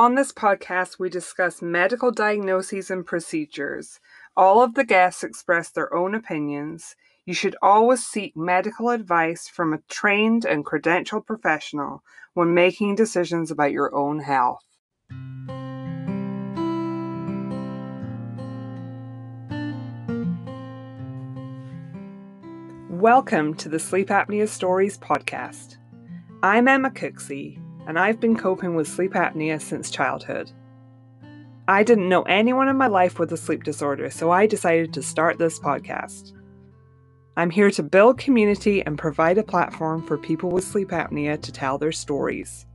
On this podcast, we discuss medical diagnoses and procedures. All of the guests express their own opinions. You should always seek medical advice from a trained and credentialed professional when making decisions about your own health. Welcome to the Sleep Apnea Stories podcast. I'm Emma Cooksey and I've been coping with sleep apnea since childhood. I didn't know anyone in my life with a sleep disorder, so I decided to start this podcast. I'm here to build community and provide a platform for people with sleep apnea to tell their stories.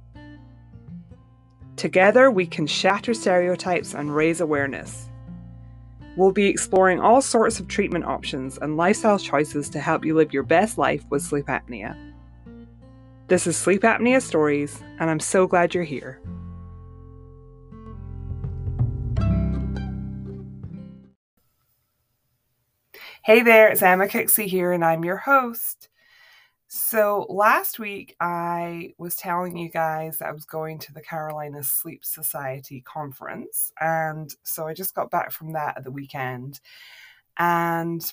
Together, we can shatter stereotypes and raise awareness. We'll be exploring all sorts of treatment options and lifestyle choices to help you live your best life with sleep apnea. This is Sleep Apnea Stories, and I'm so glad you're here. Hey there, it's Emma Cooksey here, and I'm your host. So, last week I was telling you guys I was going to the Carolina Sleep Society conference, and so I just got back from that at the weekend, and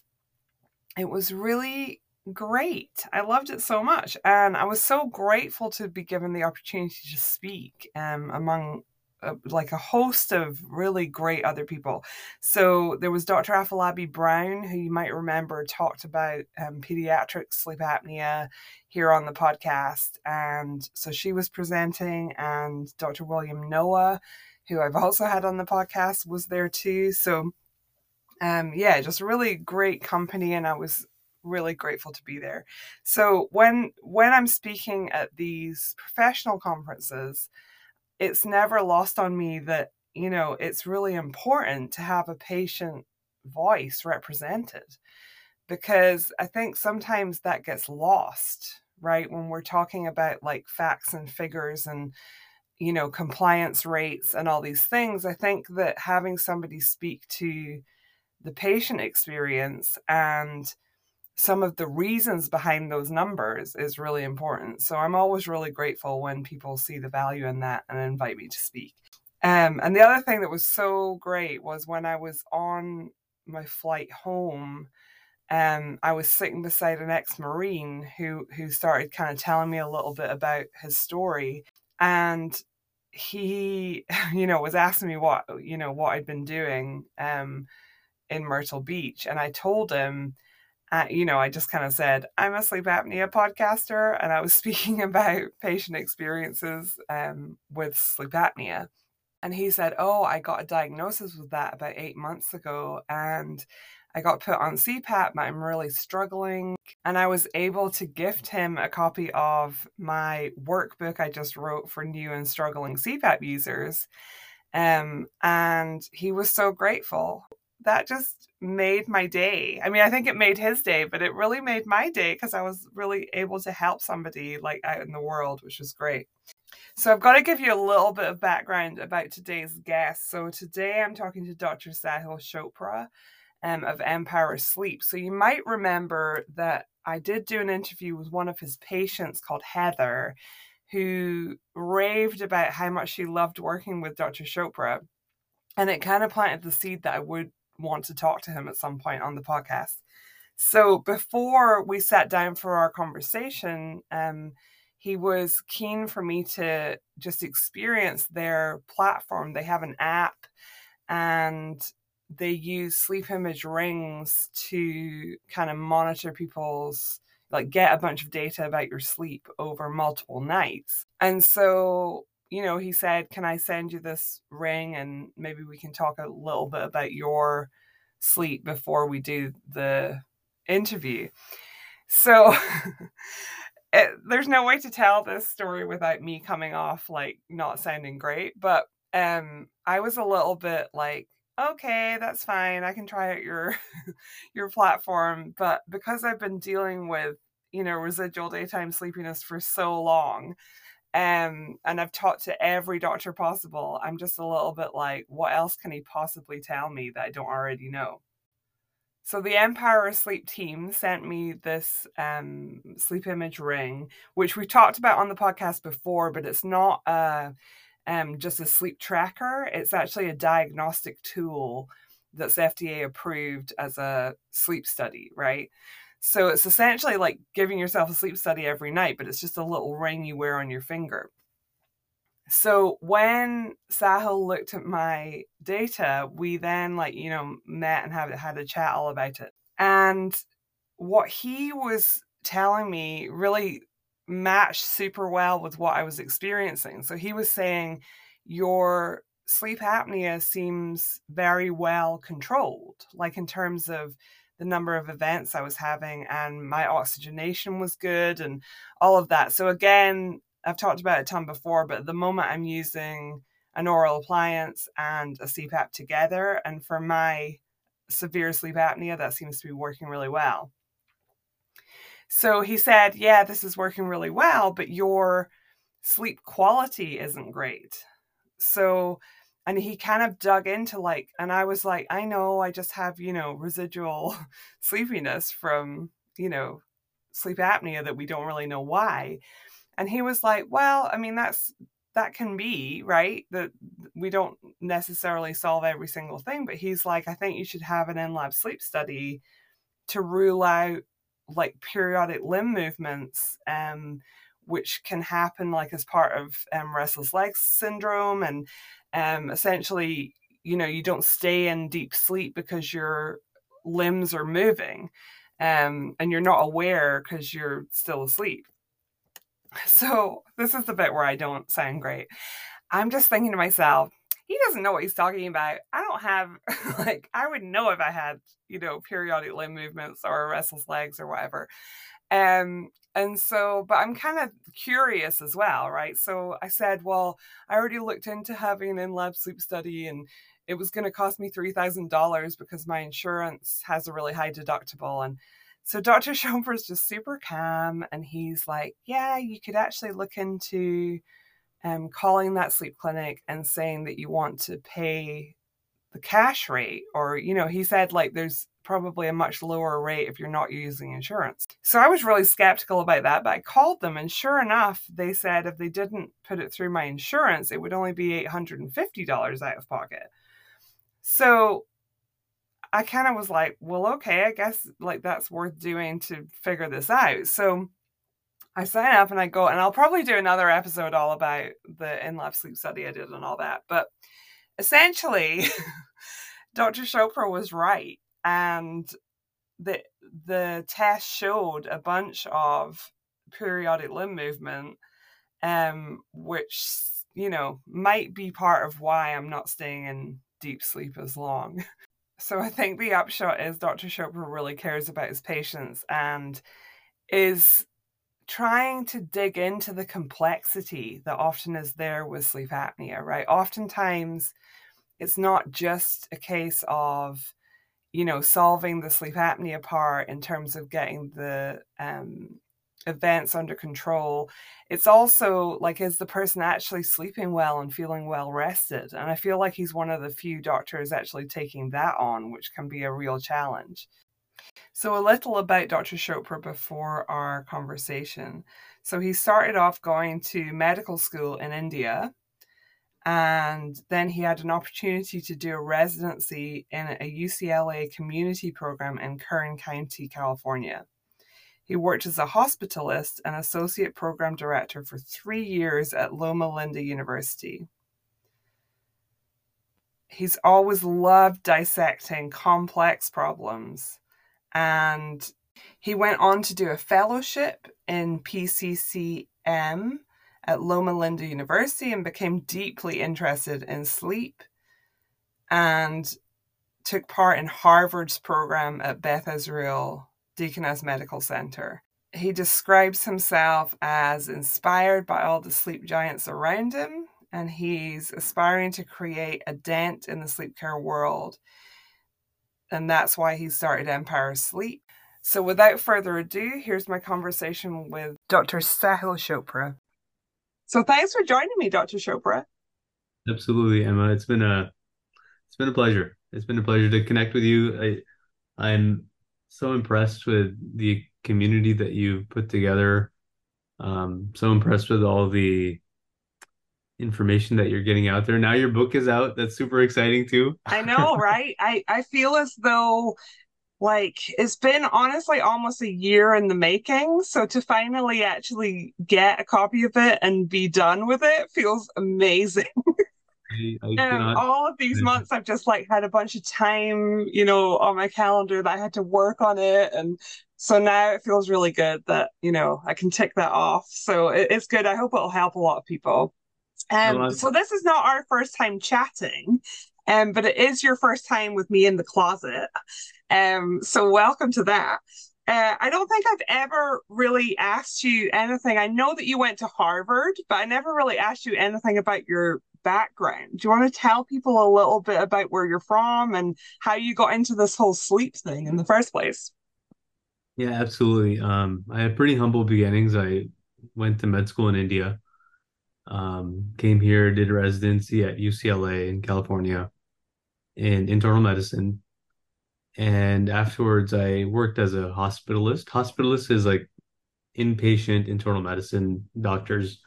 it was really great. I loved it so much. And I was so grateful to be given the opportunity to speak um, among uh, like a host of really great other people. So there was Dr. Afolabi Brown, who you might remember talked about um, pediatric sleep apnea here on the podcast. And so she was presenting, and Dr. William Noah, who I've also had on the podcast, was there too. So um, yeah, just really great company. And I was really grateful to be there. So when when I'm speaking at these professional conferences, it's never lost on me that you know it's really important to have a patient voice represented because I think sometimes that gets lost, right? When we're talking about like facts and figures and you know compliance rates and all these things, I think that having somebody speak to the patient experience and some of the reasons behind those numbers is really important. So I'm always really grateful when people see the value in that and invite me to speak. Um, and the other thing that was so great was when I was on my flight home, um, I was sitting beside an ex-marine who who started kind of telling me a little bit about his story, and he, you know, was asking me what you know what I'd been doing um, in Myrtle Beach, and I told him uh, you know, I just kind of said, I'm a sleep apnea podcaster, and I was speaking about patient experiences um, with sleep apnea. And he said, Oh, I got a diagnosis with that about eight months ago, and I got put on CPAP, but I'm really struggling. And I was able to gift him a copy of my workbook I just wrote for new and struggling CPAP users. Um, and he was so grateful that just made my day. I mean, I think it made his day, but it really made my day because I was really able to help somebody like out in the world, which was great. So I've got to give you a little bit of background about today's guest. So today I'm talking to Dr. Sahil Chopra um, of Empower Sleep. So you might remember that I did do an interview with one of his patients called Heather, who raved about how much she loved working with Dr. Chopra. And it kind of planted the seed that I would want to talk to him at some point on the podcast. So before we sat down for our conversation, um, he was keen for me to just experience their platform. They have an app and they use sleep image rings to kind of monitor people's like get a bunch of data about your sleep over multiple nights. And so you know, he said, Can I send you this ring and maybe we can talk a little bit about your sleep before we do the interview? So it, there's no way to tell this story without me coming off like not sounding great, but um I was a little bit like okay, that's fine. I can try out your your platform, but because I've been dealing with, you know, residual daytime sleepiness for so long, um, and I've talked to every doctor possible. I'm just a little bit like, what else can he possibly tell me that I don't already know? So the Empower Sleep team sent me this um, sleep image ring, which we talked about on the podcast before, but it's not a um, just a sleep tracker. It's actually a diagnostic tool that's FDA approved as a sleep study, right? So it's essentially like giving yourself a sleep study every night, but it's just a little ring you wear on your finger. So when Sahil looked at my data, we then like, you know, met and had, had a chat all about it. And what he was telling me really matched super well with what I was experiencing. So he was saying, Your sleep apnea seems very well controlled, like in terms of the number of events I was having, and my oxygenation was good and all of that. So, again, I've talked about it a ton before, but at the moment I'm using an oral appliance and a CPAP together. And for my severe sleep apnea, that seems to be working really well. So he said, Yeah, this is working really well, but your sleep quality isn't great. So, and he kind of dug into like, and I was like, I know I just have, you know, residual sleepiness from, you know, sleep apnea that we don't really know why. And he was like, Well, I mean, that's that can be right that we don't necessarily solve every single thing but he's like i think you should have an in-lab sleep study to rule out like periodic limb movements um, which can happen like as part of um, restless legs syndrome and um, essentially you know you don't stay in deep sleep because your limbs are moving um, and you're not aware because you're still asleep so this is the bit where i don't sound great i'm just thinking to myself he doesn't know what he's talking about. I don't have like I would know if I had, you know, periodic limb movements or restless legs or whatever. Um and so but I'm kind of curious as well, right? So I said, well, I already looked into having an in-lab sleep study and it was going to cost me $3,000 because my insurance has a really high deductible and so Dr. Is just super calm and he's like, yeah, you could actually look into um, calling that sleep clinic and saying that you want to pay the cash rate or you know he said like there's probably a much lower rate if you're not using insurance so i was really skeptical about that but i called them and sure enough they said if they didn't put it through my insurance it would only be $850 out of pocket so i kind of was like well okay i guess like that's worth doing to figure this out so I sign up and I go, and I'll probably do another episode all about the in lab sleep study I did and all that. But essentially, Dr. Chopra was right. And the the test showed a bunch of periodic limb movement, um, which you know might be part of why I'm not staying in deep sleep as long. So I think the upshot is Dr. Chopra really cares about his patients and is trying to dig into the complexity that often is there with sleep apnea, right? Oftentimes, it's not just a case of, you know, solving the sleep apnea part in terms of getting the um, events under control. It's also like, is the person actually sleeping well and feeling well rested? And I feel like he's one of the few doctors actually taking that on, which can be a real challenge. So, a little about Dr. Chopra before our conversation. So, he started off going to medical school in India, and then he had an opportunity to do a residency in a UCLA community program in Kern County, California. He worked as a hospitalist and associate program director for three years at Loma Linda University. He's always loved dissecting complex problems and he went on to do a fellowship in PCCM at Loma Linda University and became deeply interested in sleep and took part in Harvard's program at Beth Israel Deaconess Medical Center. He describes himself as inspired by all the sleep giants around him, and he's aspiring to create a dent in the sleep care world and that's why he started Empower Sleep. So, without further ado, here's my conversation with Dr. Sahil Chopra. So, thanks for joining me, Dr. Chopra. Absolutely, Emma. It's been a it's been a pleasure. It's been a pleasure to connect with you. I I'm so impressed with the community that you've put together. Um, so impressed with all the information that you're getting out there. Now your book is out. That's super exciting too. I know, right? I I feel as though like it's been honestly almost a year in the making. So to finally actually get a copy of it and be done with it feels amazing. I, I cannot. all of these months I've just like had a bunch of time, you know, on my calendar that I had to work on it. And so now it feels really good that, you know, I can tick that off. So it, it's good. I hope it'll help a lot of people. No, Um, I'm, so this is not our first time chatting, um, but it is your first time with me in the closet. Um, so welcome to that. Uh, I don't think I've ever really asked you anything. I know that you went to Harvard, but I never really asked you anything about your background. Do you want to tell people a little bit about where you're from and how you got into this whole sleep thing in the first place? yeah, absolutely. Um, I had pretty humble beginnings. I went to med school in India. Um, came here, did residency at UCLA in California in internal medicine. And afterwards, I worked as a hospitalist. Hospitalist is like inpatient internal medicine doctors.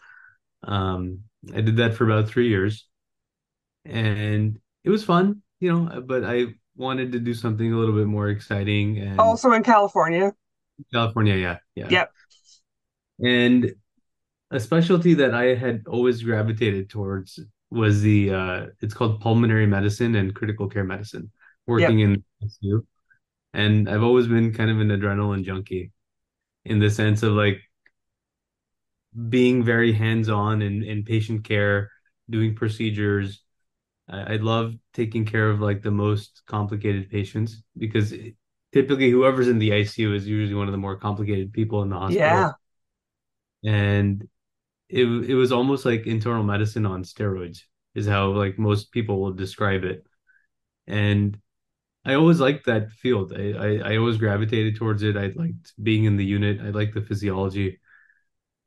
Um, I did that for about three years, and it was fun, you know, but I wanted to do something a little bit more exciting. And Also in California. California, yeah, yeah. Yep. And a specialty that I had always gravitated towards was the uh, it's called pulmonary medicine and critical care medicine, Yep. working in ICU. And I've always been kind of an adrenaline junkie in the sense of like being very hands-on in, in patient care, doing procedures. I, I love taking care of like the most complicated patients because it- typically whoever's in the ICU is usually one of the more complicated people in the hospital. Yeah. And it it was almost like internal medicine on steroids is how like most people will describe it. And I always liked that field. I, I, I always gravitated towards it. I liked being in the unit. I liked the physiology.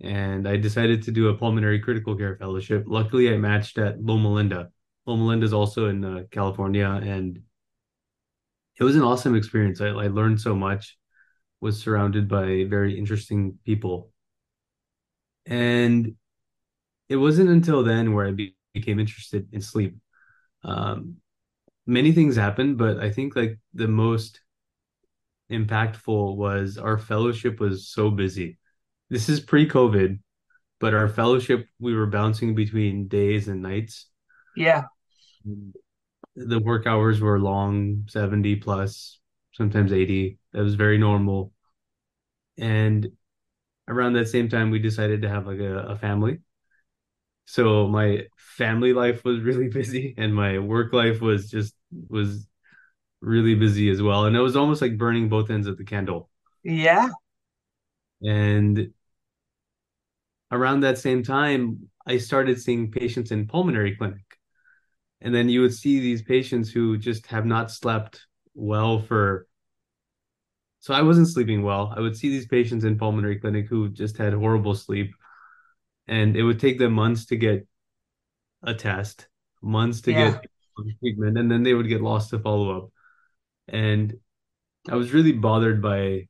And I decided to do a pulmonary critical care fellowship. Luckily, I matched at Loma Linda. Loma Linda is also in uh, California, and it was an awesome experience. I, I learned so much, was surrounded by very interesting people. And it wasn't until then where I be- became interested in sleep. Um, many things happened, but I think like the most impactful was our fellowship was so busy. This is pre-COVID, but our fellowship we were bouncing between days and nights. Yeah. The work hours were long, 70 plus, sometimes 80. That was very normal. And around that same time, we decided to have like a, a family. So my family life was really busy and my work life was just was really busy as well. And it was almost like burning both ends of the candle. Yeah. And around that same time, I started seeing patients in pulmonary clinic. And then you would see these patients who just have not slept well for. So I wasn't sleeping well. I would see these patients in pulmonary clinic who just had horrible sleep. And it would take them months to get a test, months to Yeah. get treatment, and then they would get lost to follow up. And I was really bothered by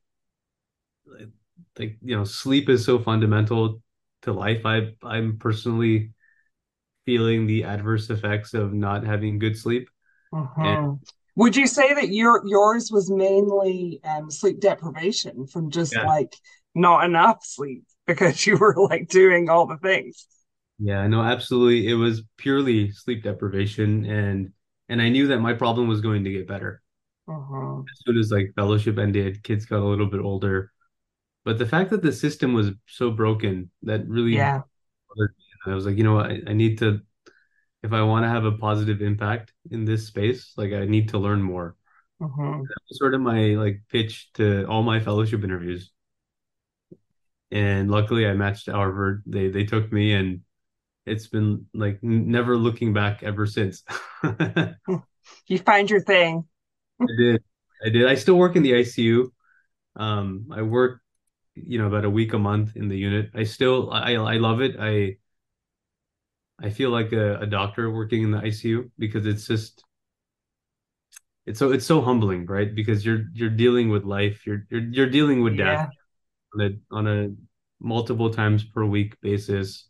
like you know sleep is so fundamental to life. I I'm personally feeling the adverse effects of not having good sleep. And hmm Would you say that your yours was mainly um, sleep deprivation from just yeah, like not enough sleep because you were like doing all the things? Yeah, no, absolutely. It was purely sleep deprivation and and I knew that my problem was going to get better. hmm As soon as like fellowship ended, kids got a little bit older. But the fact that the system was so broken, that really Yeah. me. I was like, you know what, I, I need to if I want to have a positive impact in this space, like I need to learn more. That was Sort of my like pitch to all my fellowship interviews. And luckily I matched Harvard. They they took me and it's been like never looking back ever since. You find your thing. I did. I did. I still work in the ICU. Um, I work, you know, about a week a month in the unit. I still I I love it. I I feel like a, a doctor working in the ICU because it's just it's so it's so humbling, right? Because you're you're dealing with life, you're you're you're dealing with death Yeah. on a on a multiple times per week basis.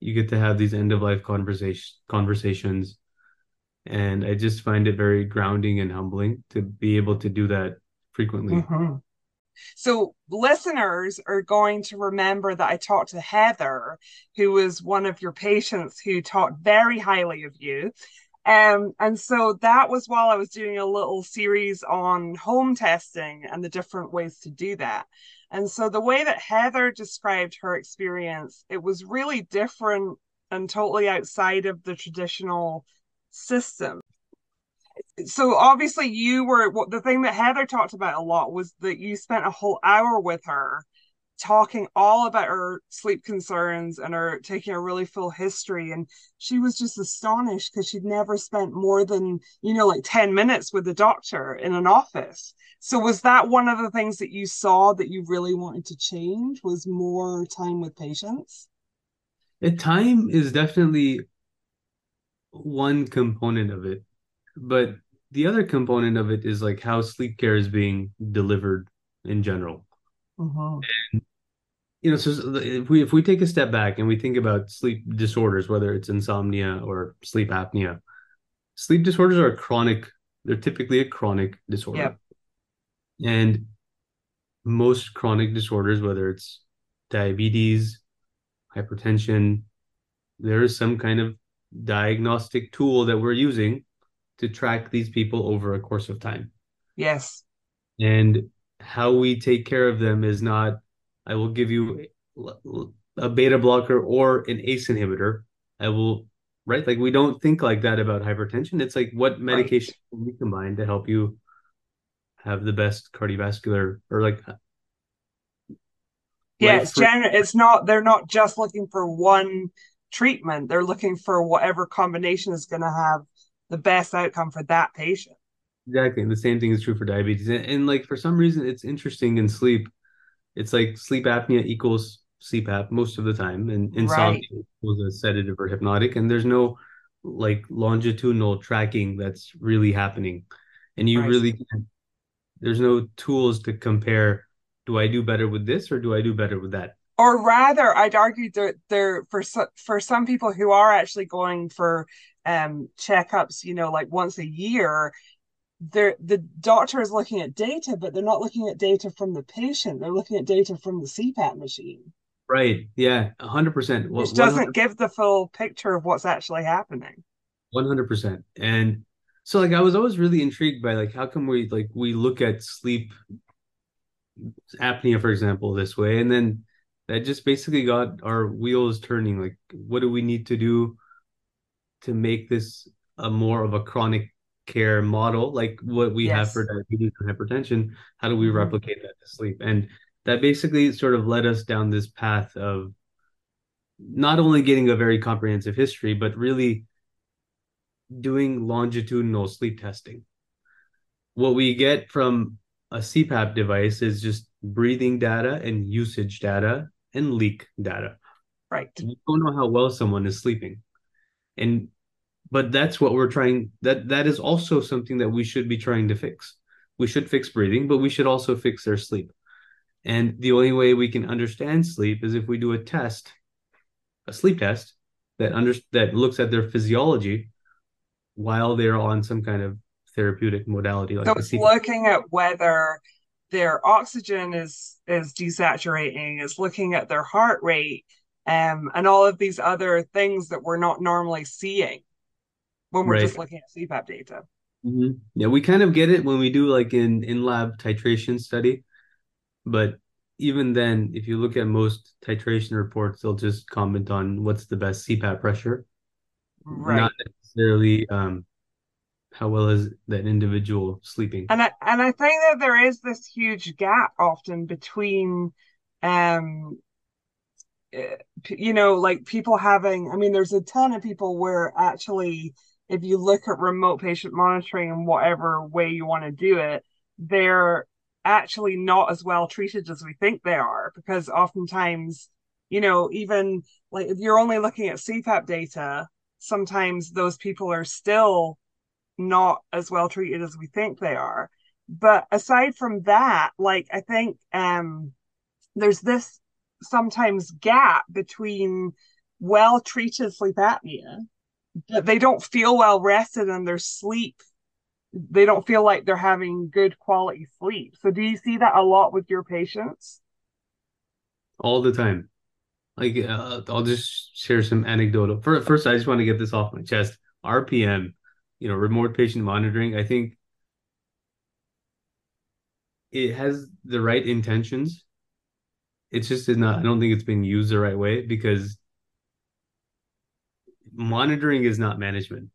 You get to have these end of life conversation conversations and I just find it very grounding and humbling to be able to do that frequently. Mm-hmm. So, listeners are going to remember that I talked to Heather, who was one of your patients who talked very highly of you. Um, and so that was while I was doing a little series on home testing and the different ways to do that. And so the way that Heather described her experience, it was really different and totally outside of the traditional system. So obviously you were the thing that Heather talked about a lot was that you spent a whole hour with her talking all about her sleep concerns and her taking a really full history and she was just astonished because she'd never spent more than you know like 10 minutes with the doctor in an office so was that one of the things that you saw that you really wanted to change was more time with patients the time is definitely one component of it but the other component of it is like how sleep care is being delivered in general. Mm-hmm. You know, so if we if we take a step back and we think about sleep disorders, whether it's insomnia or sleep apnea, sleep disorders are chronic. They're typically a chronic disorder. Yep. And most chronic disorders, whether it's diabetes, hypertension, there is some kind of diagnostic tool that we're using to track these people over a course of time. Yes. And how we take care of them is not, I will give you a beta blocker or an ACE inhibitor. I will, right? Like we don't think like that about hypertension. It's like what medication right. can we combine to help you have the best cardiovascular or like yeah it's for- general it's not they're not just looking for one treatment they're looking for whatever combination is going to have the best outcome for that patient. Exactly. And the same thing is true for diabetes. And, and like for some reason, it's interesting in sleep. It's like sleep apnea equals CPAP most of the time, and insomnia right. equals a sedative or hypnotic. And there's no like longitudinal tracking that's really happening. And you right. really can't, there's no tools to compare do I do better with this or do I do better with that? Or rather, I'd argue that there for for some people who are actually going for um, checkups, you know, like once a year, they're, the doctor is looking at data, but they're not looking at data from the patient. They're looking at data from the CPAP machine. Right. Yeah. 100%. Which doesn't give the full picture of what's actually happening. 100%. And so like I was always really intrigued by like how come we like we look at sleep apnea for example this way and then that just basically got our wheels turning like what do we need to do to make this a more of a chronic care model like what we yes. have for diabetes and hypertension how do we mm-hmm. replicate that to sleep? And that basically sort of led us down this path of not only getting a very comprehensive history but really doing longitudinal sleep testing. What we get from a cpap device is just breathing data and usage data and leak data. Right. You don't know how well someone is sleeping. And but that's what we're trying that that is also something that we should be trying to fix. We should fix breathing but we should also fix their sleep. And the only way we can understand sleep is if we do a test a sleep test that under that looks at their physiology while they're on some kind of therapeutic modality like so it's looking at whether their oxygen is is desaturating is looking at their heart rate um, and all of these other things that we're not normally seeing when we're right. just looking at CPAP data. Mm-hmm. Yeah, we kind of get it when we do like in in lab titration study, but even then, if you look at most titration reports, they'll just comment on what's the best CPAP pressure, right. not necessarily um, how well is that individual sleeping. And I and I think that there is this huge gap often between um you know, like people having, I mean, there's a ton of people where actually, if you look at remote patient monitoring in whatever way you want to do it, they're actually not as well treated as we think they are because oftentimes, you know, even like if you're only looking at CPAP data, sometimes those people are still not as well treated as we think they are. But aside from that, like I think um there's this sometimes gap between well treated sleep apnea, but they don't feel well rested and their sleep they don't feel like they're having good quality sleep. So do you see that a lot with your patients? All the time. Like uh, I'll just share some anecdotal. First, I just want to get this off my chest. RPM, you know, remote patient monitoring. I think it has the right intentions. It's just not. I don't think it's been used the right way because monitoring is not management.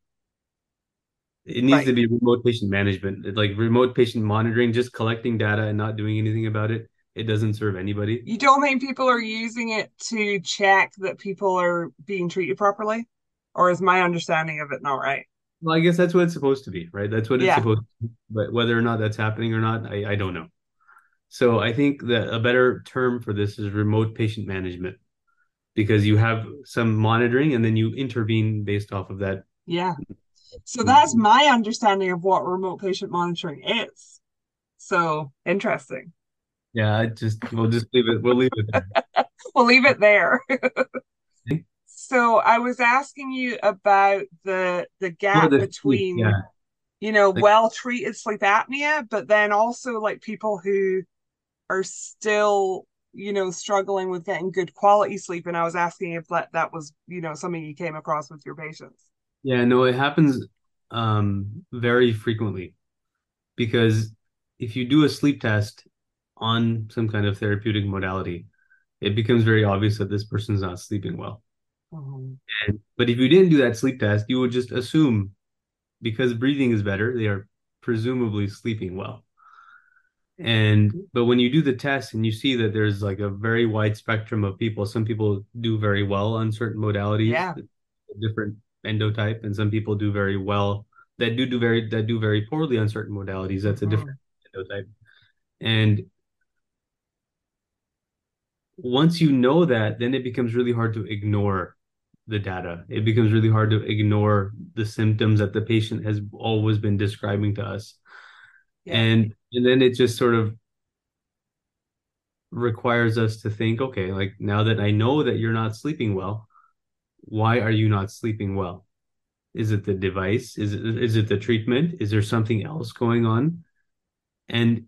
It needs right. to be remote patient management, like remote patient monitoring, just collecting data and not doing anything about it. It doesn't serve anybody. You don't think people are using it to check that people are being treated properly? Or is my understanding of it not right? Well, I guess that's what it's supposed to be, right? That's what it's yeah. supposed to be. But whether or not that's happening or not, I, I don't know. So I think that a better term for this is remote patient management because you have some monitoring and then you intervene based off of that. Yeah. So mm-hmm. that's my understanding of what remote patient monitoring is. So interesting. Yeah, I just we'll just leave it. We'll leave it there. we'll leave it there. so I was asking you about the the gap oh, the between sleep, yeah. you know like, well treated sleep apnea, but then also like people who are still you know struggling with getting good quality sleep and i was asking if that that was you know something you came across with your patients. Yeah no it happens um very frequently. Because if you do a sleep test on some kind of therapeutic modality it becomes very obvious that this person's not sleeping well. Mm-hmm. and, but if you didn't do that sleep test you would just assume because breathing is better they are presumably sleeping well and but when you do the test and you see that there's like a very wide spectrum of people some people do very well on certain modalities yeah. different endotype and some people do very well that do do very that do very poorly on certain modalities that's a different mm-hmm. endotype. And once you know that then it becomes really hard to ignore the data. It becomes really hard to ignore the symptoms that the patient has always been describing to us and and then it just sort of requires us to think okay like now that i know that you're not sleeping well why are you not sleeping well? Is it the device? Is it is it the treatment? Is there something else going on? And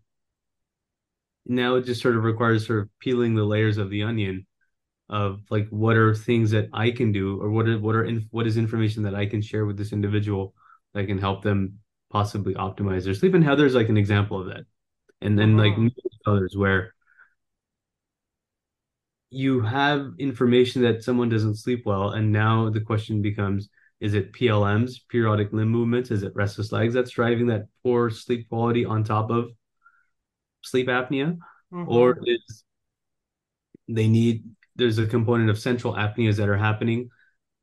now it just sort of requires sort of peeling the layers of the onion of like what are things that I can do or what are what are what is information that I can share with this individual that can help them possibly optimize their sleep. And Heather's like an example of that. And then like uh-huh. others where you have information that someone doesn't sleep well, and now the question becomes: Is it PLMs, periodic limb movements? Is it restless legs that's driving that poor sleep quality on top of sleep apnea, mm-hmm. or is they need? There's a component of central apneas that are happening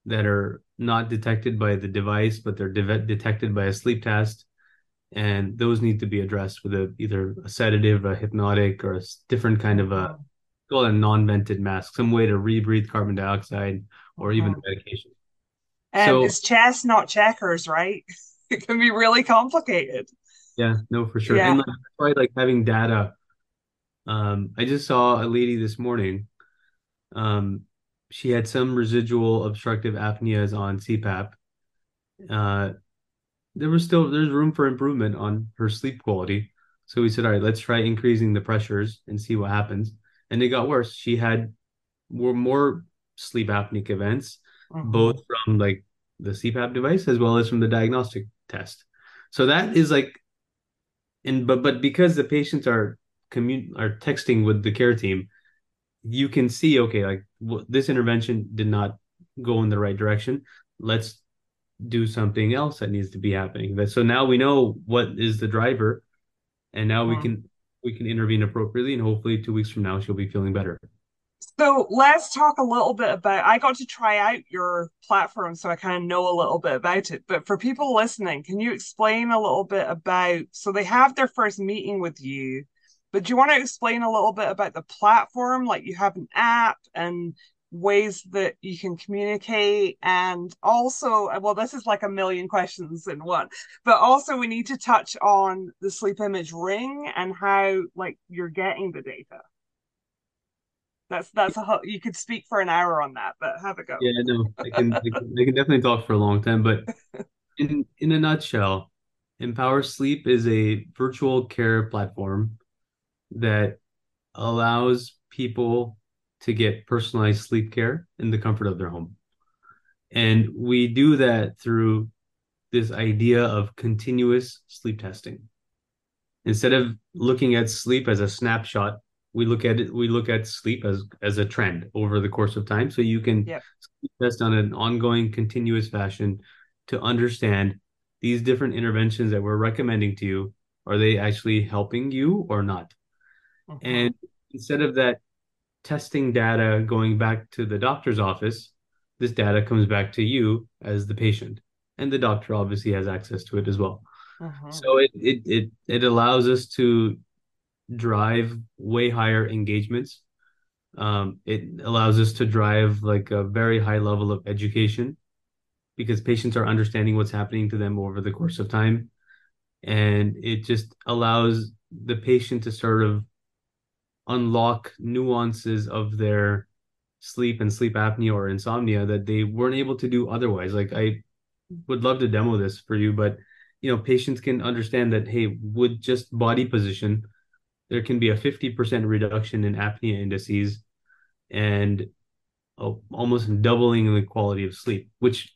that are not detected by the device, but they're de- detected by a sleep test. And those need to be addressed with a, either a sedative, a hypnotic, or a different kind of a called a non-vented mask, some way to rebreathe carbon dioxide, or even uh-huh. medication. And so, it's chess, not checkers, right? it can be really complicated. Yeah, no, for sure. Yeah. And like, right, like having data. Um, I just saw a lady this morning. Um, she had some residual obstructive apneas on CPAP. Uh, there was still there's room for improvement on her sleep quality. So we said, all right, let's try increasing the pressures and see what happens. And it got worse. She had more more sleep apneic events, mm-hmm. both from like the CPAP device as well as from the diagnostic test. So that is like, and but but because the patients are commun are texting with the care team, you can see okay like w- this intervention did not go in the right direction. Let's do something else that needs to be happening. But so now we know what is the driver and now we can we can intervene appropriately and hopefully two weeks from now she'll be feeling better. So let's talk a little bit about i got to try out your platform so i kind of know a little bit about it. But for people listening can you explain a little bit about so they have their first meeting with you but do you want to explain a little bit about the platform? Like you have an app and ways that you can communicate and also well this is like a million questions in one but also we need to touch on the sleep image ring and how like you're getting the data That's that's a whole, you could speak for an hour on that, but have a go. Yeah, no, I can, I can, I can definitely talk for a long time, but in in a nutshell, Empower Sleep is a virtual care platform that allows people to get personalized sleep care in the comfort of their home. And we do that through this idea of continuous sleep testing. Instead of looking at sleep as a snapshot, we look at it, we look at sleep as as a trend over the course of time. So you can Yep. test on an ongoing, continuous fashion to understand these different interventions that we're recommending to you. Are they actually helping you or not? Mhm. And instead of that testing data going back to the doctor's office, this data comes back to you as the patient. And the doctor obviously has access to it as well. Mhm. So it it it, it allows us to drive way higher engagements. Um, it allows us to drive like a very high level of education because patients are understanding what's happening to them over the course of time. And it just allows the patient to sort of unlock nuances of their sleep and sleep apnea or insomnia that they weren't able to do otherwise. Like I would love to demo this for you, but you know, patients can understand that hey, with just body position, there can be a 50% reduction in apnea indices and oh, almost doubling the quality of sleep, which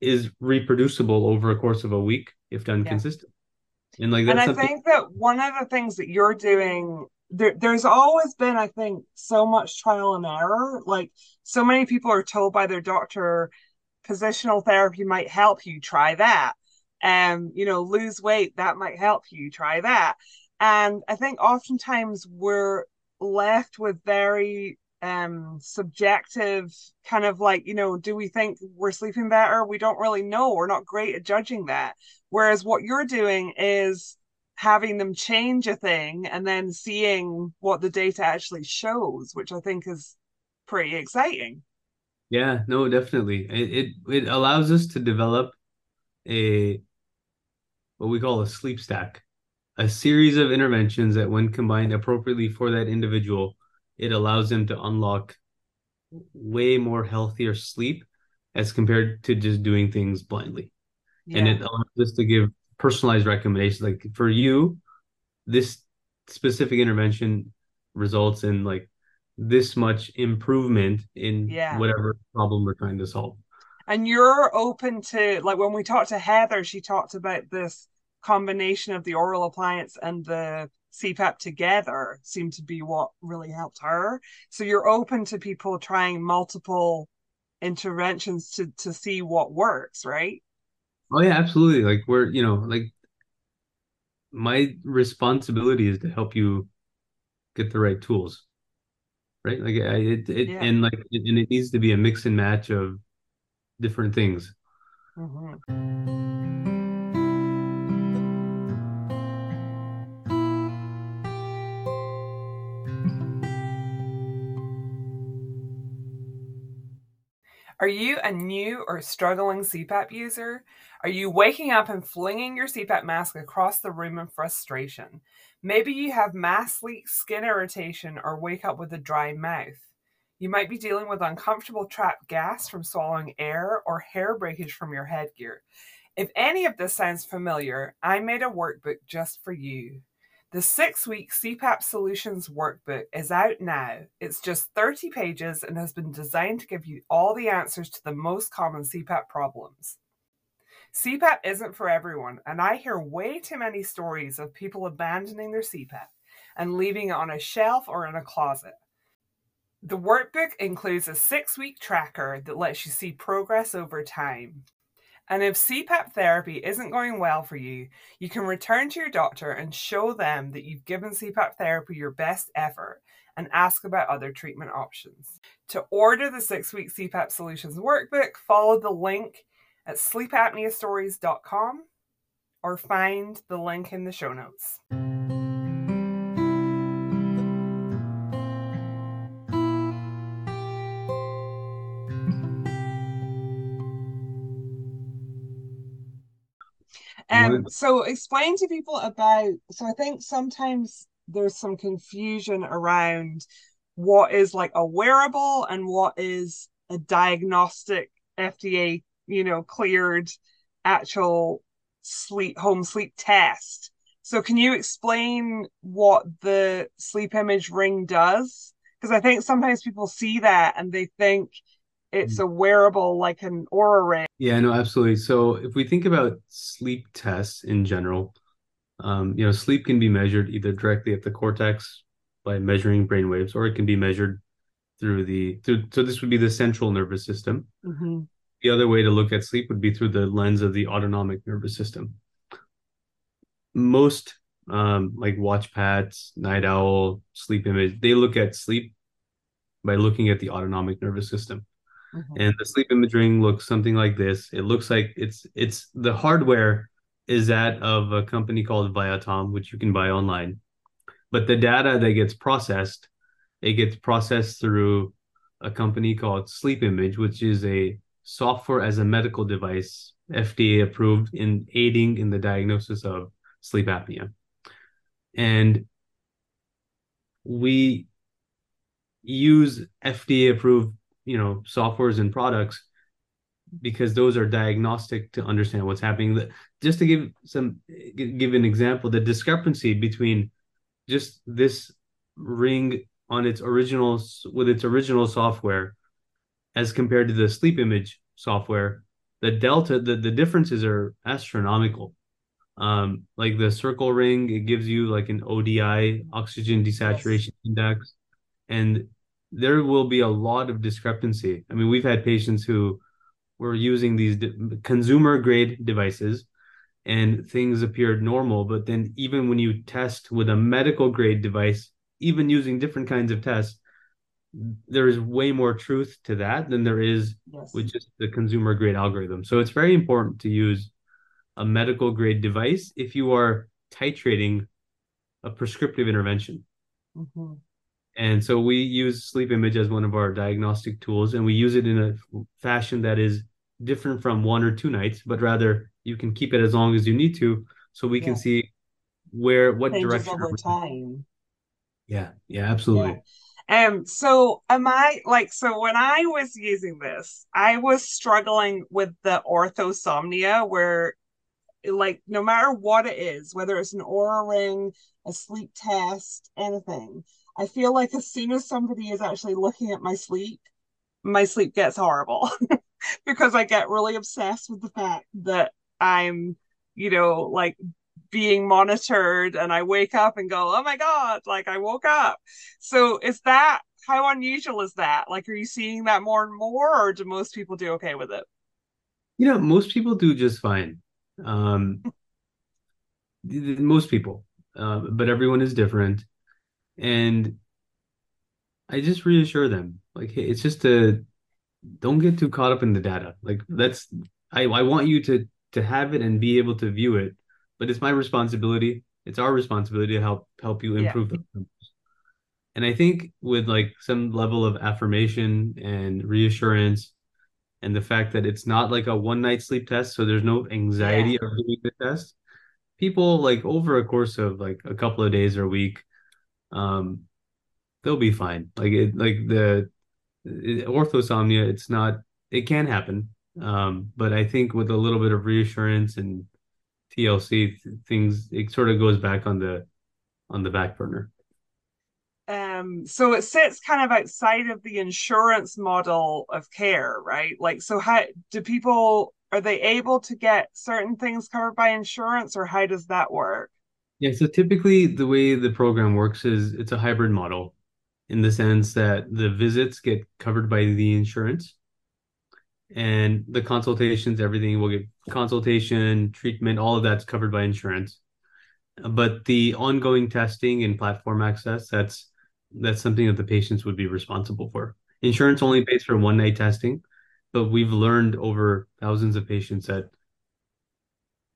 is reproducible over a course of a week if done Yeah. consistently. And like And I something think that one of the things that you're doing, there, there's always been, I think, so much trial and error. Like so many people are told by their doctor, positional therapy might help you, try that. Um, you know, lose weight, that might help you, try that. And I think oftentimes we're left with very um subjective kind of like, you know, do we think we're sleeping better? We don't really know. We're not great at judging that. Whereas what you're doing is having them change a thing and then seeing what the data actually shows, which I think is pretty exciting. Yeah, no, definitely. It, it it allows us to develop a what we call a sleep stack, a series of interventions that when combined appropriately for that individual, it allows them to unlock way more healthier sleep as compared to just doing things blindly. And it allows us to give personalized recommendations. Like for you, this specific intervention results in like this much improvement in Yeah. whatever problem we're trying to solve. And you're open to like when we talked to Heather, she talked about this combination of the oral appliance and the CPAP together seemed to be what really helped her. So you're open to people trying multiple interventions to to see what works, right? Oh yeah, absolutely. Like we're, you know, like my responsibility is to help you get the right tools, right? Like I, it, it, Yeah. and like, it, and it needs to be a mix and match of different things. Mhm. Are you a new or struggling CPAP user? Are you waking up and flinging your CPAP mask across the room in frustration? Maybe you have mask leak, skin irritation, or wake up with a dry mouth. You might be dealing with uncomfortable trapped gas from swallowing air or hair breakage from your headgear. If any of this sounds familiar, I made a workbook just for you. The six week CPAP Solutions Workbook is out now. It's just 30 pages and has been designed to give you all the answers to the most common CPAP problems. CPAP isn't for everyone, and I hear way too many stories of people abandoning their CPAP and leaving it on a shelf or in a closet. The workbook includes a six week tracker that lets you see progress over time. And if CPAP therapy isn't going well for you, you can return to your doctor and show them that you've given CPAP therapy your best effort and ask about other treatment options. To order the six week CPAP Solutions workbook, follow the link at sleepapneastories.com or find the link in the show notes. Um, so explain to people about, so I think sometimes there's some confusion around what is like a wearable and what is a diagnostic FDA, you know, cleared actual sleep home sleep test. So can you explain what the sleep image ring does? Because I think sometimes people see that and they think it's a wearable like an Oura ring. Yeah, no, absolutely. So if we think about sleep tests in general, um, you know, sleep can be measured either directly at the cortex by measuring brain waves, or it can be measured through the through. So this would be the central nervous system. Mm-hmm. The other way to look at sleep would be through the lens of the autonomic nervous system. Most um, like WatchPAT, night owl, sleep image, they look at sleep by looking at the autonomic nervous system. Mm-hmm. And the sleep imaging looks something like this. It looks like it's it's the hardware is that of a company called Viatom, which you can buy online. But the data that gets processed, it gets processed through a company called Sleep Image, which is a software as a medical device, FDA approved in aiding in the diagnosis of sleep apnea. And we use FDA approved, you know, softwares and products because those are diagnostic to understand what's happening. Just to give some give an example, the discrepancy between just this ring on its original with its original software as compared to the sleep image software, the delta, the, the differences are astronomical. Um, like the circle ring, it gives you like an ODI, oxygen desaturation yes. index, and there will be a lot of discrepancy. I mean, we've had patients who were using these consumer grade devices and things appeared normal. But then, even when you test with a medical grade device, even using different kinds of tests, there is way more truth to that than there is yes. with just the consumer grade algorithm. So it's very important to use a medical grade device if you are titrating a prescriptive intervention. Mm-hmm. And so we use sleep image as one of our diagnostic tools, and we use it in a fashion that is different from one or two nights, but rather you can keep it as long as you need to, so we yeah. can see where what Changes direction over time. Yeah, yeah, absolutely. Yeah. Um, so am I like so when I was using this, I was struggling with the orthosomnia where like no matter what it is, whether it's an Oura ring, a sleep test, anything, I feel like as soon as somebody is actually looking at my sleep, my sleep gets horrible because I get really obsessed with the fact that I'm, you know, like being monitored and I wake up and go, oh my God, like I woke up. So is that, how unusual is that? Like, are you seeing that more and more, or do most people do okay with it? You know, most people do just fine. Um, most people, uh, but everyone is different. And I just reassure them, like, hey, it's just a, don't get too caught up in the data. Like, that's, I, I want you to to have it and be able to view it but it's my responsibility. It's our responsibility to help help you improve yeah. them. And I think with like some level of affirmation and reassurance and the fact that it's not like a one night sleep test, so there's no anxiety yeah. of doing the test. People like over a course of like a couple of days or a week, um, they'll be fine. Like it, like the it, orthosomnia, it's not. It can happen, um, but I think with a little bit of reassurance and TLC things it sort of goes back on the on the back burner. Um, so it sits kind of outside of the insurance model of care, right? Like, so how do people are they able to get certain things covered by insurance, or how does that work? Yeah, so typically the way the program works is it's a hybrid model in the sense that the visits get covered by the insurance and the consultations, everything will get consultation, treatment, all of that's covered by insurance. But the ongoing testing and platform access, that's that's something that the patients would be responsible for. Insurance only pays for one night testing, but we've learned over thousands of patients that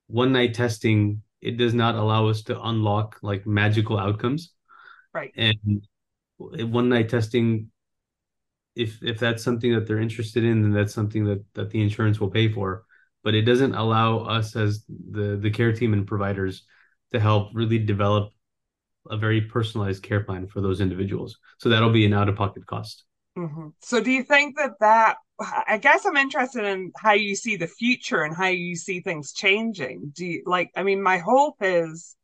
one night testing it does not allow us to unlock like magical outcomes. Right. And one night testing if if that's something that they're interested in, then that's something that that the insurance will pay for. But it doesn't allow us as the the care team and providers to help really develop a very personalized care plan for those individuals. So that'll be an out-of-pocket cost. Mm-hmm. So do you think that that I guess I'm interested in how you see the future and how you see things changing. Do you like I mean my hope is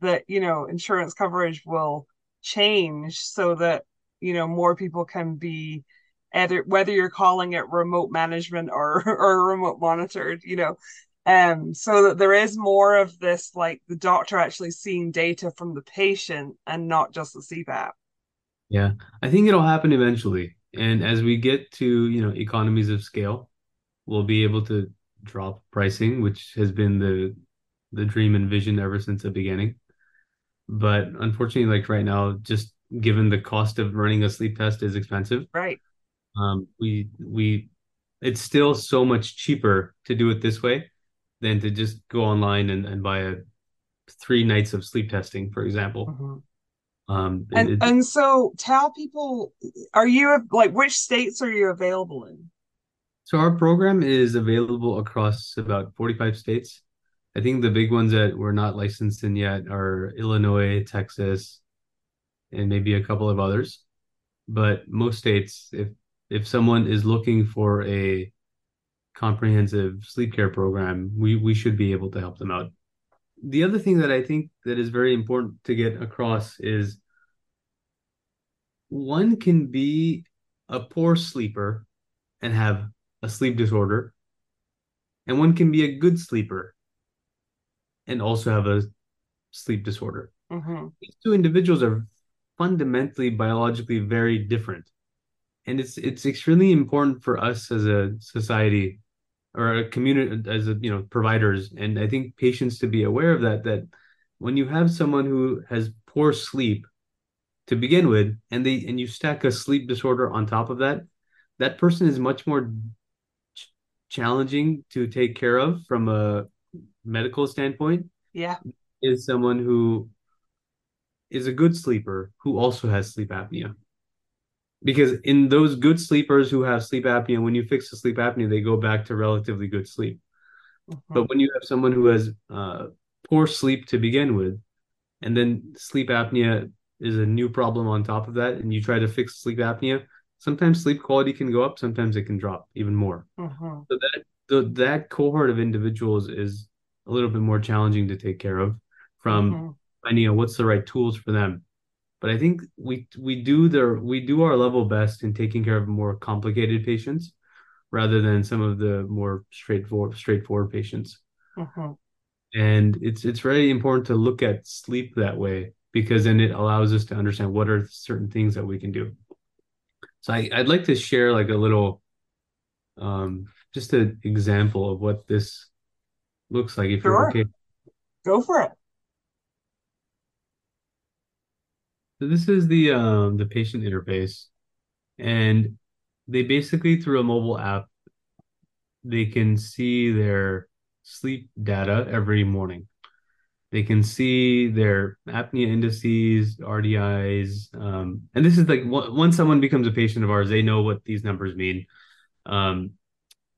that you know insurance coverage will change so that you know more people can be either whether you're calling it remote management or or remote monitored, you know, um, so that there is more of this like the doctor actually seeing data from the patient and not just the CPAP. Yeah, I think it'll happen eventually. And as we get to, you know, economies of scale, we'll be able to drop pricing, which has been the the dream and vision ever since the beginning. But unfortunately, like right now, just given the cost of running a sleep test is expensive. Right. Um, we we it's still so much cheaper to do it this way than to just go online and, and buy a three nights of sleep testing, for example. Mm-hmm. Um, and it, and so tell people, are you like which states are you available in? So our program is available across about 45 states. I think the big ones that we're not licensed in yet are Illinois, Texas, and maybe a couple of others. But most states, if if someone is looking for a comprehensive sleep care program, we we should be able to help them out. The other thing that I think that is very important to get across is one can be a poor sleeper and have a sleep disorder, and one can be a good sleeper and also have a sleep disorder. Mm-hmm. These two individuals are fundamentally biologically very different. And it's it's extremely important for us as a society or a community as a you know providers and I think patients to be aware of that that when you have someone who has poor sleep to begin with and they and you stack a sleep disorder on top of that that person is much more ch- challenging to take care of from a medical standpoint Yeah. is someone who is a good sleeper who also has sleep apnea because in those good sleepers who have sleep apnea when you fix the sleep apnea they go back to relatively good sleep Mhm. but when you have someone who has uh, poor sleep to begin with and then sleep apnea is a new problem on top of that and you try to fix sleep apnea sometimes sleep quality can go up sometimes it can drop even more Mhm. so that the, that cohort of individuals is a little bit more challenging to take care of from Mhm. finding out what's the right tools for them but I think we we do the we do our level best in taking care of more complicated patients rather than some of the more straightforward straightforward patients. Mhm. And it's it's very important to look at sleep that way because then it allows us to understand what are certain things that we can do. So I, I'd like to share like a little um just an example of what this looks like if you're okay. Go for it. So this is the um the patient interface and they basically through a mobile app they can see their sleep data every morning. They can see their apnea indices, RDIs, um, and this is like once someone becomes a patient of ours, they know what these numbers mean. Um,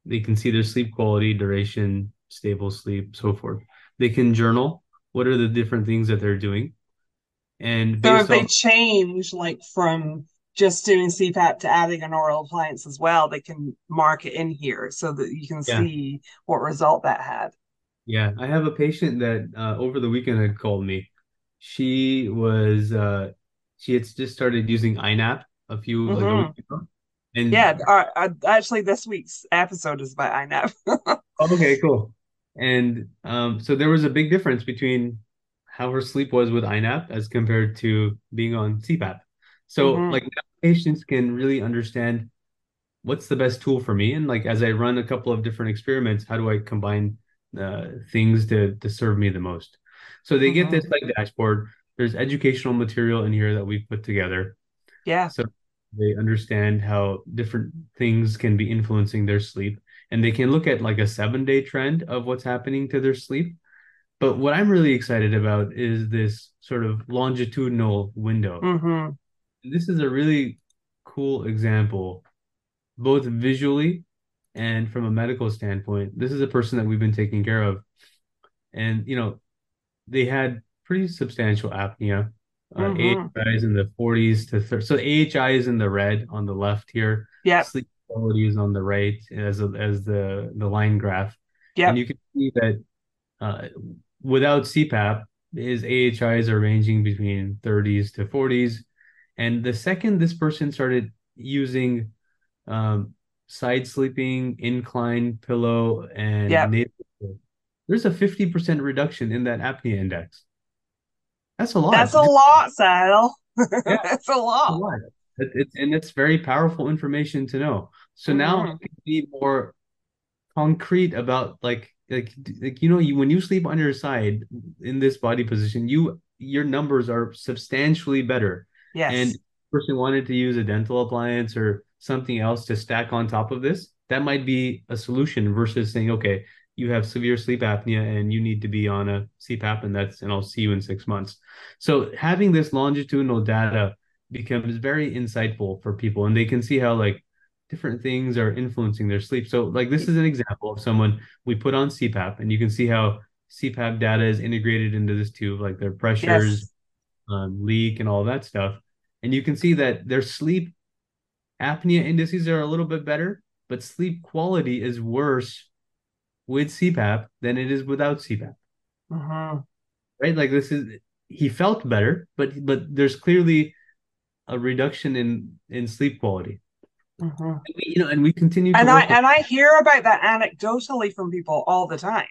they can see their sleep quality, duration, stable sleep, so forth. They can journal what are the different things that they're doing, and So if they change like from just doing CPAP to adding an oral appliance as well, they can mark it in here so that you can yeah see what result that had. Yeah, I have a patient that uh, over the weekend had called me. She was uh, she had just started using iNap a few like a week hmm ago, and Yeah, uh, uh, actually, this week's episode is by INAP. oh, okay, cool. And um, so there was a big difference between how her sleep was with iNap as compared to being on CPAP. So hmm like now patients can really understand what's the best tool for me, and like as I run a couple of different experiments, how do I combine uh, things to to serve me the most? So they get this like dashboard. There's educational material in here that we've put together, Yeah. so they understand how different things can be influencing their sleep, and they can look at like a seven day trend of what's happening to their sleep. But what I'm really excited about is this sort of longitudinal window. hmm This is a really cool example both visually and from a medical standpoint. This is a person that we've been taking care of. And, you know, they had pretty substantial apnea. Uh, Mhm. AHI is in the 40s to 30. So AHI is in the red on the left here. Yep. Sleep quality is on the right as a, as the the line graph. Yeah. And you can see that uh, without CPAP, his AHIs are ranging between 30s to 40s. And the second this person started using um, side sleeping, incline pillow, and Yep. there's a 50% reduction in that apnea index. That's a lot. That's a lot, Sal. Yeah. That's a a lot. lot. It, and it's very powerful information to know. So now I can be more concrete about like like like you know you when you sleep on your side in this body position, you your numbers are substantially better. And Yes. if person wanted to use a dental appliance or something else to stack on top of this, that might be a solution versus saying, okay, you have severe sleep apnea and you need to be on a CPAP and that's and I'll see you in six months. So having this longitudinal data becomes very insightful for people and they can see how like different things are influencing their sleep. So like this is an example of someone we put on CPAP and you can see how CPAP data is integrated into this tube, like their pressures, Yes. um, leak, and all that stuff. And you can see that their sleep apnea indices are a little bit better, but sleep quality is worse with CPAP than it is without CPAP. hmm Right? Like this is he felt better, but but there's clearly a reduction in in sleep quality. Hmm And we, you know, and we continue And I with and I hear about that anecdotally from people all the time.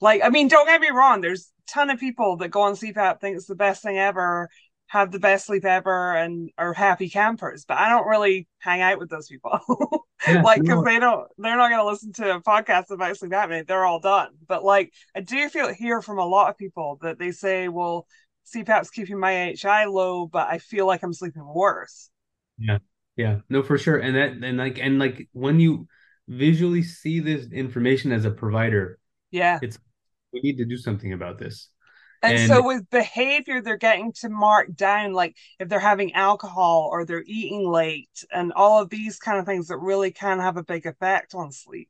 Like, I mean, don't get me wrong, there's a ton of people that go on CPAP, think it's the best thing ever, have the best sleep ever, and are happy campers. But I don't really hang out with those people. yeah, like, because they don't, they're not going to listen to a podcast about sleep apnea. They're all done. But like, I do feel hear from a lot of people that they say, well, CPAP's keeping my HI low, but I feel like I'm sleeping worse. yeah, yeah, no, for sure. And that and like and like when you visually see this information as a provider, Yeah. it's we need to do something about this. And And so with behavior, they're getting to mark down, like if they're having alcohol or they're eating late and all of these kind of things that really can have a big effect on sleep.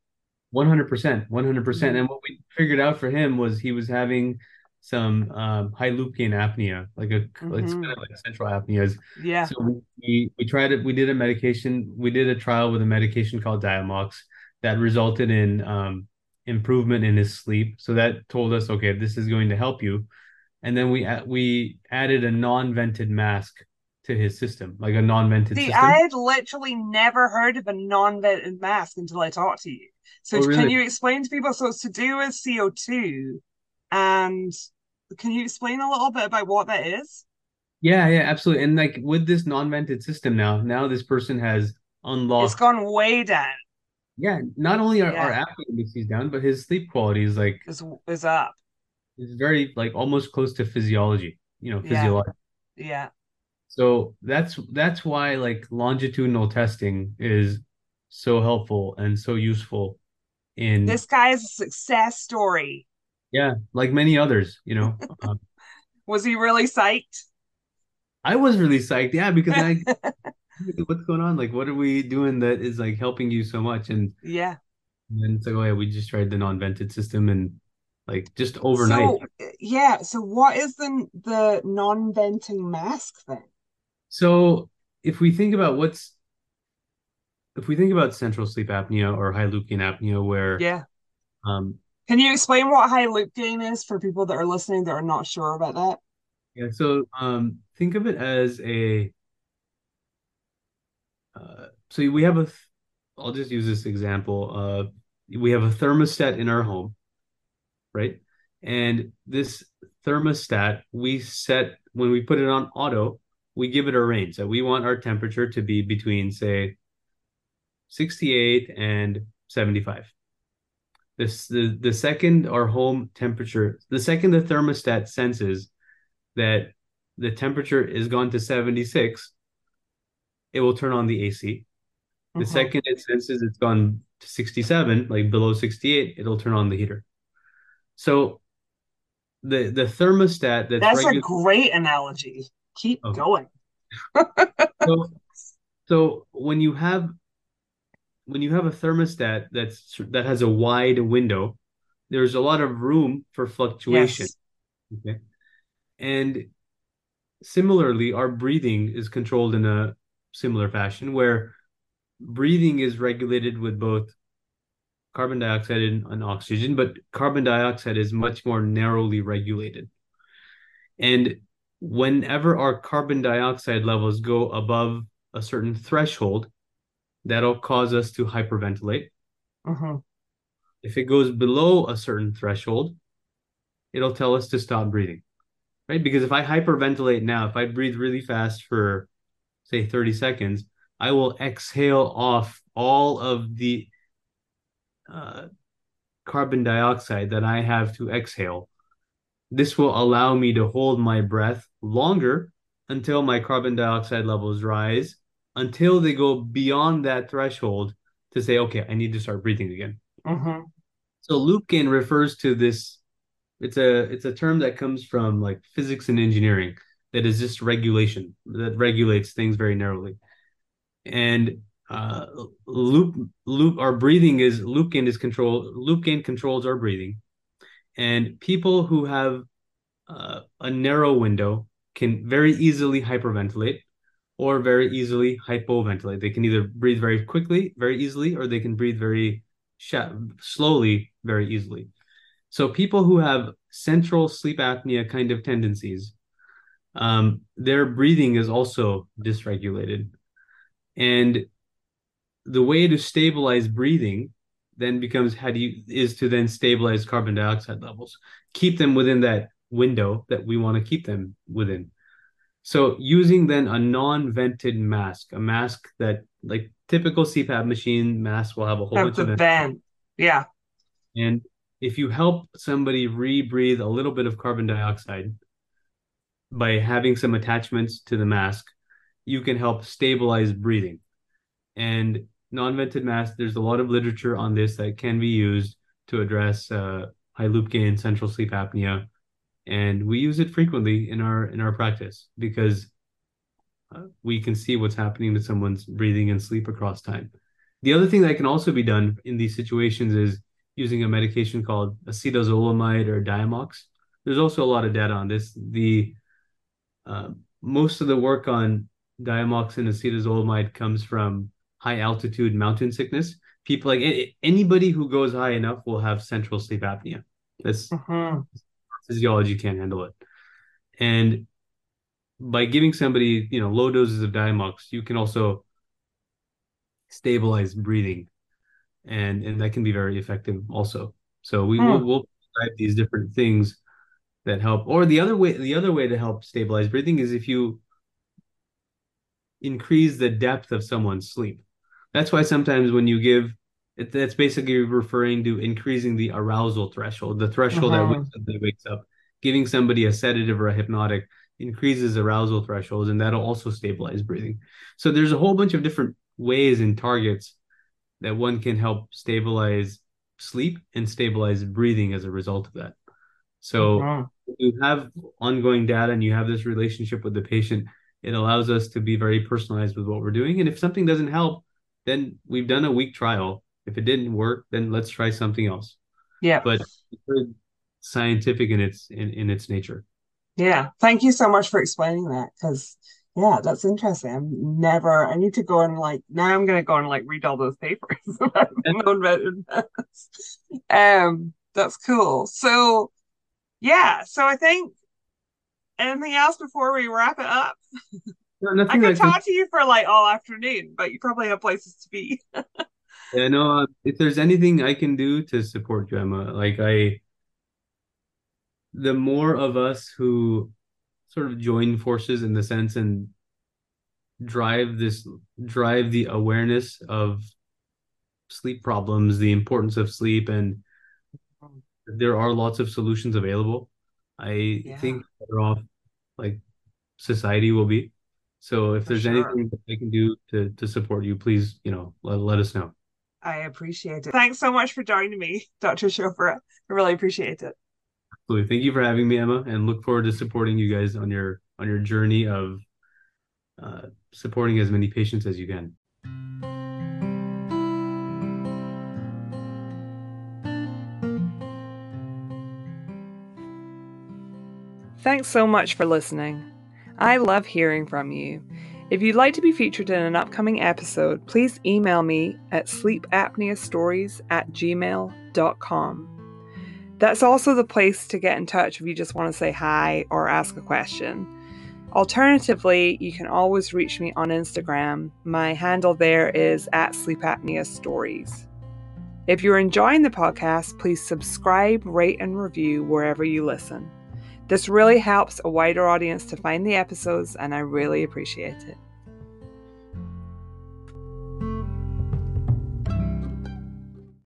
100%, 100%. Mhm. And what we figured out for him was he was having some um, high loop gain apnea, like a it's Mhm. kind of like central apneas. Yeah. So we we tried it. We did a medication. We did a trial with a medication called Diamox that resulted in um, improvement in his sleep. So that told us, okay, this is going to help you. And then we we added a non-vented mask to his system, like a non-vented See, system. I had literally never heard of a non-vented mask until I talked to you. So Oh, can you explain to people? So it's to do with CO2 and can you explain a little bit about what that is? Yeah, yeah, absolutely. And like with this non-vented system now, now this person has unlocked. It's gone way down. Yeah, not only are our Yeah. apnea indices down, but his sleep quality is like Is is up. is very like almost close to physiology, you know, Yeah. Yeah. So that's that's why like longitudinal testing is so helpful and so useful in This guy is a success story. Yeah, like many others, you know. Um, Was he really psyched? I was really psyched, yeah, because I what's going on? Like, what are we doing that is like helping you so much? And Yeah. then it's like, oh yeah, we just tried the non-vented system and like just overnight. So yeah, so what is the the non-venting mask then? So if we think about what's if we think about central sleep apnea or high apnea, where Yeah. um Can you explain what high loop gain is for people that are listening that are not sure about that? yeah, so um think of it as a uh, so we have a I'll just use this example. Uh, we have a thermostat in our home, right? And this thermostat, we set when we put it on auto, we give it a range. So we want our temperature to be between, say, 68 and 75. This the the second our home temperature, the second the thermostat senses that the temperature is gone to 76, it will turn on the AC. The Mhm. second it senses it's gone to 67, like below 68, it'll turn on the heater. So the the thermostat that's That's a great analogy. Keep Okay. going. so, so when you have when you have a thermostat that's that has a wide window, there's a lot of room for fluctuation. Yes. Okay. And similarly, our breathing is controlled in a similar fashion where breathing is regulated with both carbon dioxide and, and oxygen, but carbon dioxide is much more narrowly regulated. And whenever our carbon dioxide levels go above a certain threshold, that'll cause us to hyperventilate. Mm-hmm. If it goes below a certain threshold, it'll tell us to stop breathing, right? Because if I hyperventilate now, if I breathe really fast for, say, 30 seconds, I will exhale off all of the uh, carbon dioxide that I have to exhale. This will allow me to hold my breath longer until my carbon dioxide levels rise, until they go beyond that threshold to say, okay, I need to start breathing again. Mm-hmm. So loop gain refers to this. It's a it's a term that comes from like physics and engineering that is just regulation that regulates things very narrowly. And uh, loop loop our breathing is loop gain is control loop gain controls our breathing, and people who have uh, a narrow window can very easily hyperventilate or very easily hypoventilate. They can either breathe very quickly, very easily, or they can breathe very sh- slowly, very easily. So people who have central sleep apnea kind of tendencies, um, their breathing is also dysregulated. And the way to stabilize breathing then becomes how do you is to then stabilize carbon dioxide levels, keep them within that window that we want to keep them within. So using then a non-vented mask, a mask that like typical CPAP machine mask will have a whole Have bunch of vent- vent. Yeah. and if you help somebody rebreathe a little bit of carbon dioxide by having some attachments to the mask, you can help stabilize breathing. And non-vented mask, there's a lot of literature on this that can be used to address uh, high loop gain, central sleep apnea, and we use it frequently in our in our practice because uh, we can see what's happening to someone's breathing and sleep across time. The other thing that can also be done in these situations is using a medication called acetazolamide or Diamox. There's also a lot of data on this. The uh, most of the work on Diamox and acetazolamide comes from high altitude mountain sickness. People like anybody who goes high enough will have central sleep apnea. That's Mm-hmm. Physiology can't handle it. And by giving somebody, you know, low doses of Diamox, you can also stabilize breathing, and and that can be very effective also. So we Hmm. will we'll describe these different things that help. Or the other way, the other way to help stabilize breathing is if you increase the depth of someone's sleep. That's why sometimes when you give it, that's basically referring to increasing the arousal threshold, the threshold that at which uh-huh. somebody wakes up. Giving somebody a sedative or a hypnotic increases arousal thresholds, and that'll also stabilize breathing. So there's a whole bunch of different ways and targets that one can help stabilize sleep and stabilize breathing as a result of that. So uh-huh. if you have ongoing data and you have this relationship with the patient, it allows us to be very personalized with what we're doing. And if something doesn't help, then we've done a week trial. If it didn't work, then let's try something else. Yeah. But scientific in its in, in its nature. Yeah. Thank you so much for explaining that because yeah, that's interesting. I've never I need to go and like now I'm gonna go and like read all those papers about. Um, that's cool. So yeah, so I think anything else before we wrap it up? No, I could talk to you for like all afternoon, but you probably have places to be. Yeah, no, uh, if there's anything I can do to support you, Emma, like I, the more of us who sort of join forces in the sense and drive this, drive the awareness of sleep problems, the importance of sleep, and there are lots of solutions available. I Yeah. think better off like society will be. So if For there's sure. anything that I can do to to support you, please, you know, let, let us know. I appreciate it. Thanks so much for joining me, Dr. Chopra. I really appreciate it. Absolutely. Thank you for having me, Emma, and look forward to supporting you guys on your on your journey of uh, supporting as many patients as you can. Thanks so much for listening. I love hearing from you. If you'd like to be featured in an upcoming episode, please email me at sleepapneastories at gmail.com. That's also the place to get in touch if you just want to say hi or ask a question. Alternatively, you can always reach me on Instagram. My handle there is at sleepapneastories. If you're enjoying the podcast, please subscribe, rate, and review wherever you listen. This really helps a wider audience to find the episodes, and I really appreciate it.